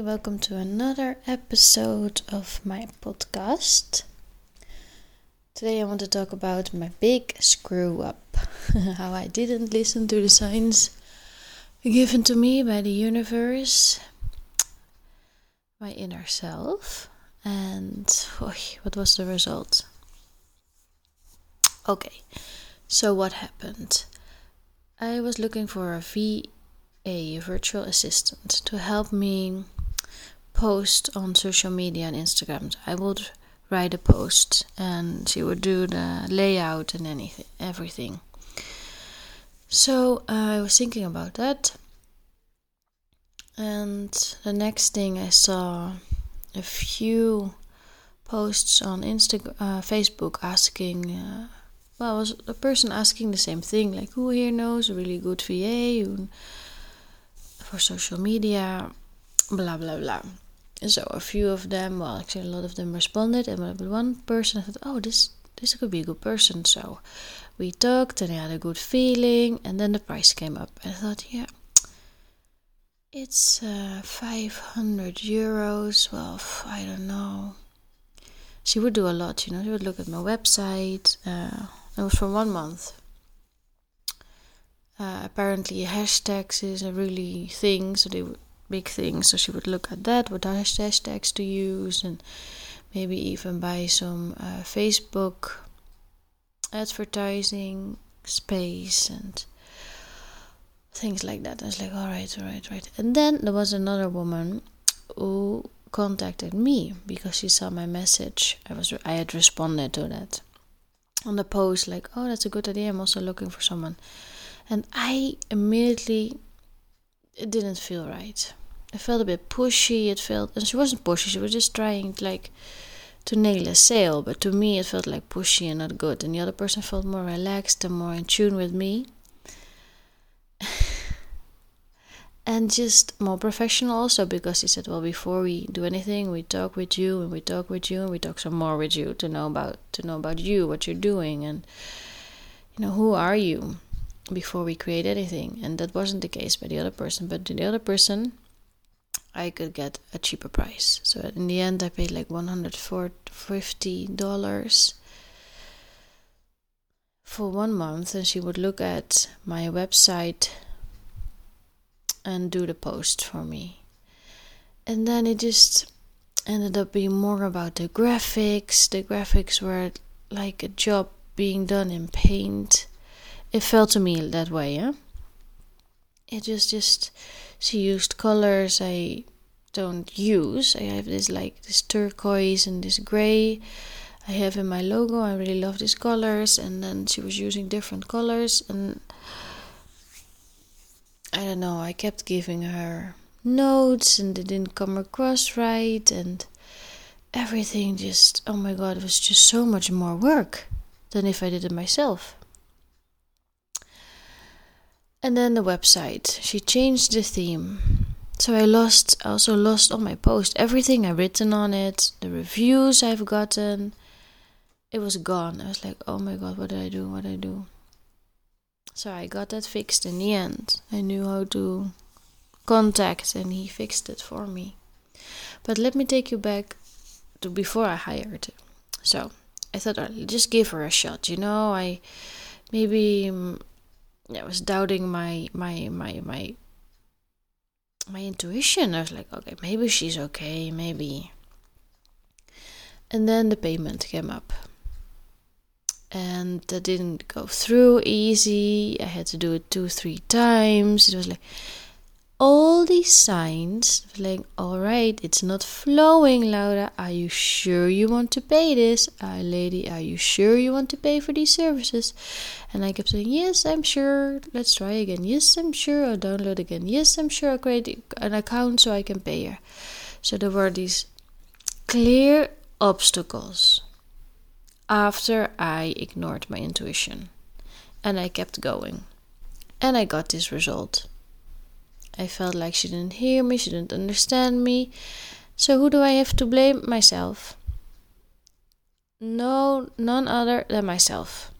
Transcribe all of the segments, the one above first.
Welcome to another episode of my podcast. Today I want to talk about my big screw up. How I didn't listen to the signs given to me by the universe, my inner self, and oh, what was the result? Okay, so what happened? I was looking for a a V a virtual assistant to help me post on social media and Instagram. I would write a post and she would do the layout and anything, everything. So uh, I was thinking about that. And the next thing I saw a few posts on Instagram, uh, Facebook asking, uh, well, was a person asking the same thing, like who here knows a really good VA for social media, blah blah blah. So a few of them, well, actually a lot of them responded, and one person thought, "Oh, this this could be a good person." So we talked, and I had a good feeling, and then the price came up, and I thought, "Yeah, it's uh, 500 euros. Well, I don't know." She would do a lot, you know. She would look at my website. Uh, it was for one month. Uh, apparently, hashtags is a really thing, so they big thing. So she would look at that, what hashtags to use, and maybe even buy some uh, Facebook advertising space and things like that. I was like, all right, all right, right. And then there was another woman who contacted me because she saw my message. I was I had responded to that on the post like, oh, that's a good idea. I'm also looking for someone and I immediately it didn't feel right. It felt a bit pushy. It felt, and she wasn't pushy. She was just trying like to nail a sale, but to me it felt like pushy and not good. And the other person felt more relaxed and more in tune with me, and just more professional also because he said, "Well, before we do anything, we talk with you, and we talk with you, and we talk some more with you to know about to know about you, what you're doing, and you know who are you." Before we create anything. And that wasn't the case by the other person. But to the other person, I could get a cheaper price. So in the end, I paid like $150 for one month. And she would look at my website and do the post for me. And then it just ended up being more about the graphics. The graphics were like a job being done in paint it felt to me that way, yeah. It just just she used colors I don't use. I have this like this turquoise and this gray. I have in my logo. I really love these colors, and then she was using different colors, and I don't know. I kept giving her notes, and they didn't come across right, and everything just oh my god, it was just so much more work than if I did it myself. And then the website. She changed the theme. So I lost also lost all my posts, everything I've written on it, the reviews I've gotten. It was gone. I was like, oh my god, what did I do? What did I do? So I got that fixed in the end. I knew how to contact and he fixed it for me. But let me take you back to before I hired. So I thought I'll just give her a shot. You know, I maybe mm, I was doubting my my my my my intuition. I was like, okay, maybe she's okay, maybe. And then the payment came up. And that didn't go through easy. I had to do it two, three times. It was like, all these signs like all right it's not flowing Laura. Are you sure you want to pay this? Uh, lady are you sure you want to pay for these services? And i kept saying yes i'm sure. Let's try again. Yes i'm sure. I'll download again. Yes i'm sure. I'll create an account so i can pay her. So there were these clear obstacles after i ignored my intuition. And i kept going. And i got this result I felt like she didn't hear me, she didn't understand me. So who do I have to blame? Myself. No, none other than myself.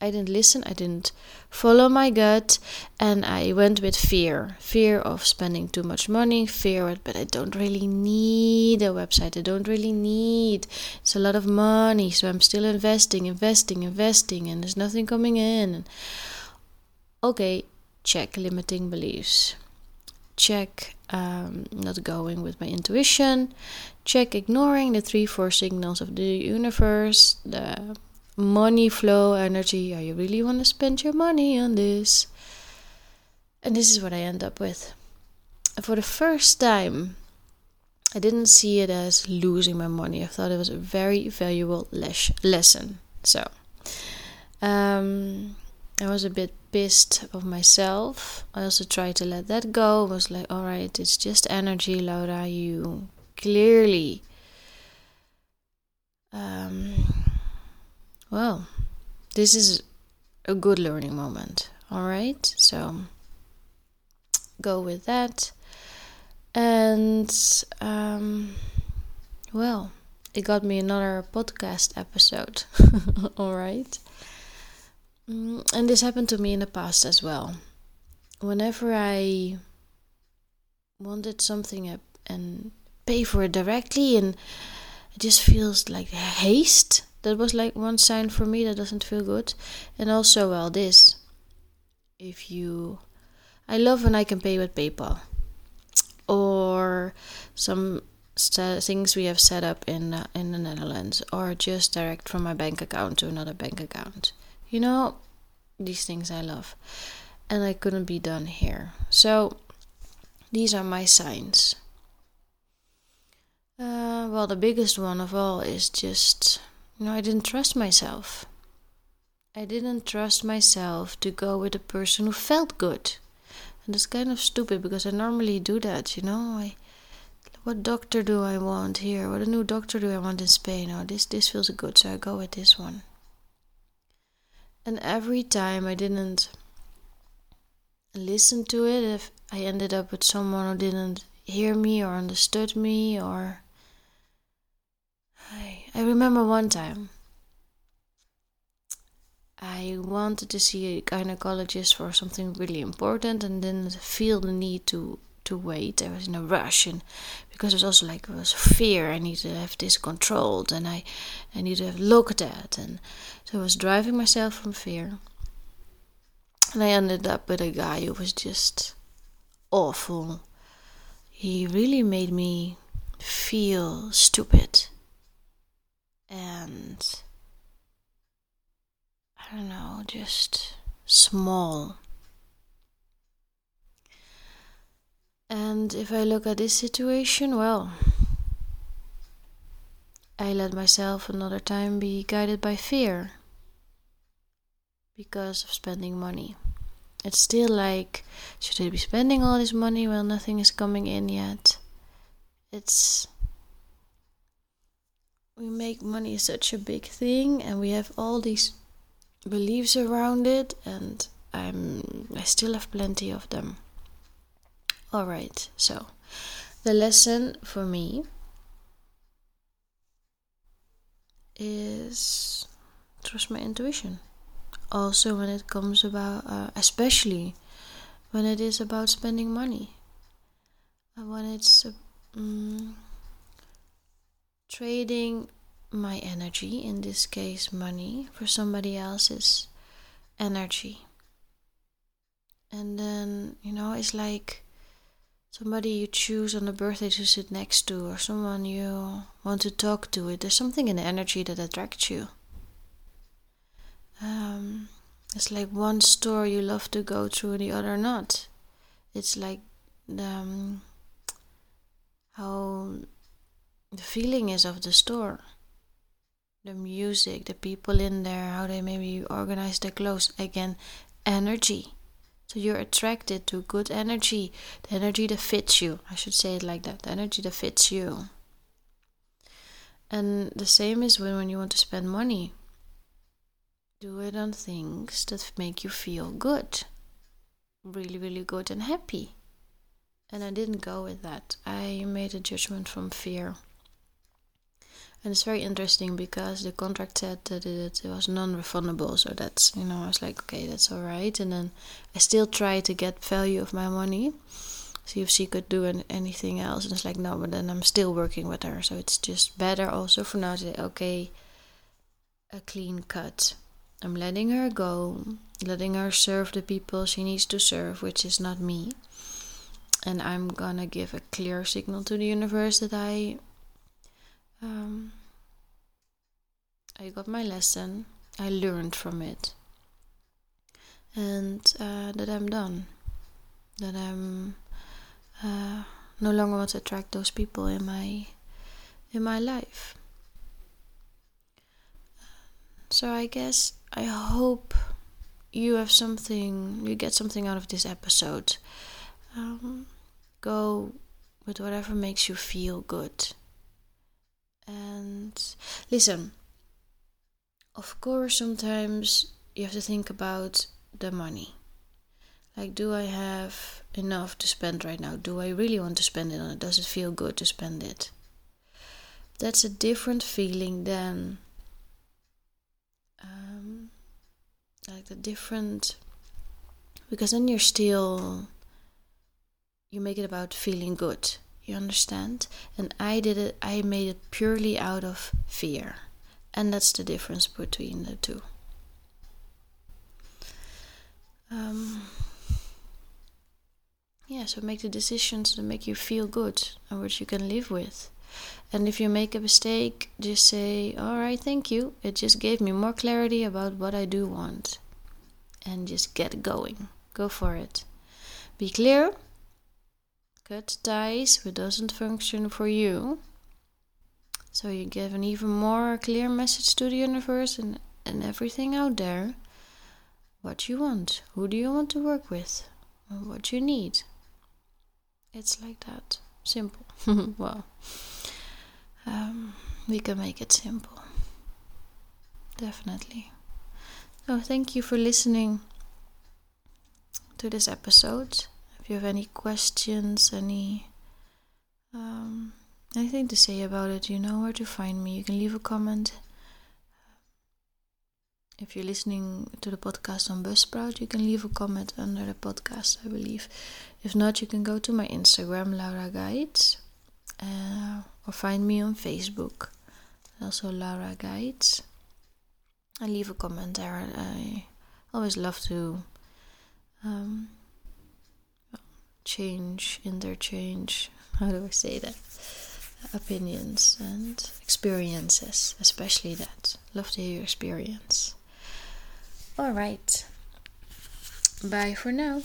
I didn't listen, I didn't follow my gut, and I went with fear fear of spending too much money, fear, but I don't really need a website, I don't really need it's a lot of money, so I'm still investing, investing, investing, and there's nothing coming in. Okay, check limiting beliefs, check um, not going with my intuition, check ignoring the three, four signals of the universe, the money flow energy. Are you really want to spend your money on this? And this is what I end up with. For the first time, I didn't see it as losing my money. I thought it was a very valuable les- lesson. So, um, I was a bit pissed of myself. I also tried to let that go. I was like, all right, it's just energy, Laura. You clearly um, well, this is a good learning moment. All right, so go with that. And, um, well, it got me another podcast episode. all right. Mm, and this happened to me in the past as well. Whenever I wanted something and pay for it directly, and it just feels like haste that was like one sign for me that doesn't feel good and also well this if you i love when i can pay with paypal or some things we have set up in uh, in the netherlands or just direct from my bank account to another bank account you know these things i love and i couldn't be done here so these are my signs uh, well the biggest one of all is just you know, I didn't trust myself. I didn't trust myself to go with a person who felt good. And it's kind of stupid because I normally do that, you know. I what doctor do I want here? What a new doctor do I want in Spain? Oh, this this feels good, so I go with this one. And every time I didn't listen to it, if I ended up with someone who didn't hear me or understood me or I, I remember one time I wanted to see a gynecologist for something really important and didn't feel the need to to wait. I was in a rush and because it was also like it was fear. I need to have this controlled and I I need to have looked at and so I was driving myself from fear. And I ended up with a guy who was just awful. He really made me feel stupid and I don't know, just small. And if I look at this situation, well, I let myself another time be guided by fear because of spending money. It's still like, should I be spending all this money while nothing is coming in yet? It's we make money such a big thing and we have all these beliefs around it and I'm I still have plenty of them. All right. So, the lesson for me is trust my intuition. Also when it comes about uh, especially when it is about spending money. Uh, when it's uh, trading my energy, in this case money, for somebody else's energy. And then, you know, it's like somebody you choose on a birthday to sit next to, or someone you want to talk to it There's something in the energy that attracts you. Um, it's like one store you love to go to, and the other not. It's like um, how the feeling is of the store the music the people in there how they maybe organize their clothes again energy so you're attracted to good energy the energy that fits you. I should say it like that the energy that fits you. And the same is when, when you want to spend money. Do it on things that make you feel good. Really really good and happy. And i didn't go with that. I made a judgment from fear and it's very interesting because the contract said that it, it was non-refundable. So that's you know i was like okay that's all right. And then i still try to get value of my money see if she could do an, anything else. And it's like no but then i'm still working with her. So it's just better also for now to say okay a clean cut. I'm letting her go letting her serve the people she needs to serve which is not me. And i'm gonna give a clear signal to the universe that i um, I got my lesson, I learned from it, and uh, that I'm done. That I'm uh, no longer want to attract those people in my in my life. So I guess I hope you have something, you get something out of this episode. Um, go with whatever makes you feel good. And listen, of course, sometimes you have to think about the money. Like, do I have enough to spend right now? Do I really want to spend it on it? Does it feel good to spend it? That's a different feeling than um, like the different because then you're still you make it about feeling good you understand? And I did it, I made it purely out of fear. And that's the difference between the two. Um, yeah, so make the decisions that make you feel good and which you can live with. And if you make a mistake, just say, All right, thank you. It just gave me more clarity about what I do want. And just get going. Go for it. Be clear cut ties which doesn't function for you. So you give an even more clear message to the universe and, and everything out there. What you want, who do you want to work with, and what you need. It's like that. Simple. well, um, we can make it simple. Definitely. So, thank you for listening to this episode you have any questions, any um, anything to say about it, you know where to find me. You can leave a comment. If you're listening to the podcast on Buzzsprout, you can leave a comment under the podcast, I believe. If not, you can go to my Instagram, Laura Guides, uh, or find me on Facebook, also Laura Guides. And leave a comment there. I always love to um, change, interchange, how do I say that? Opinions and experiences, especially that. Love to hear your experience. All right. Bye for now.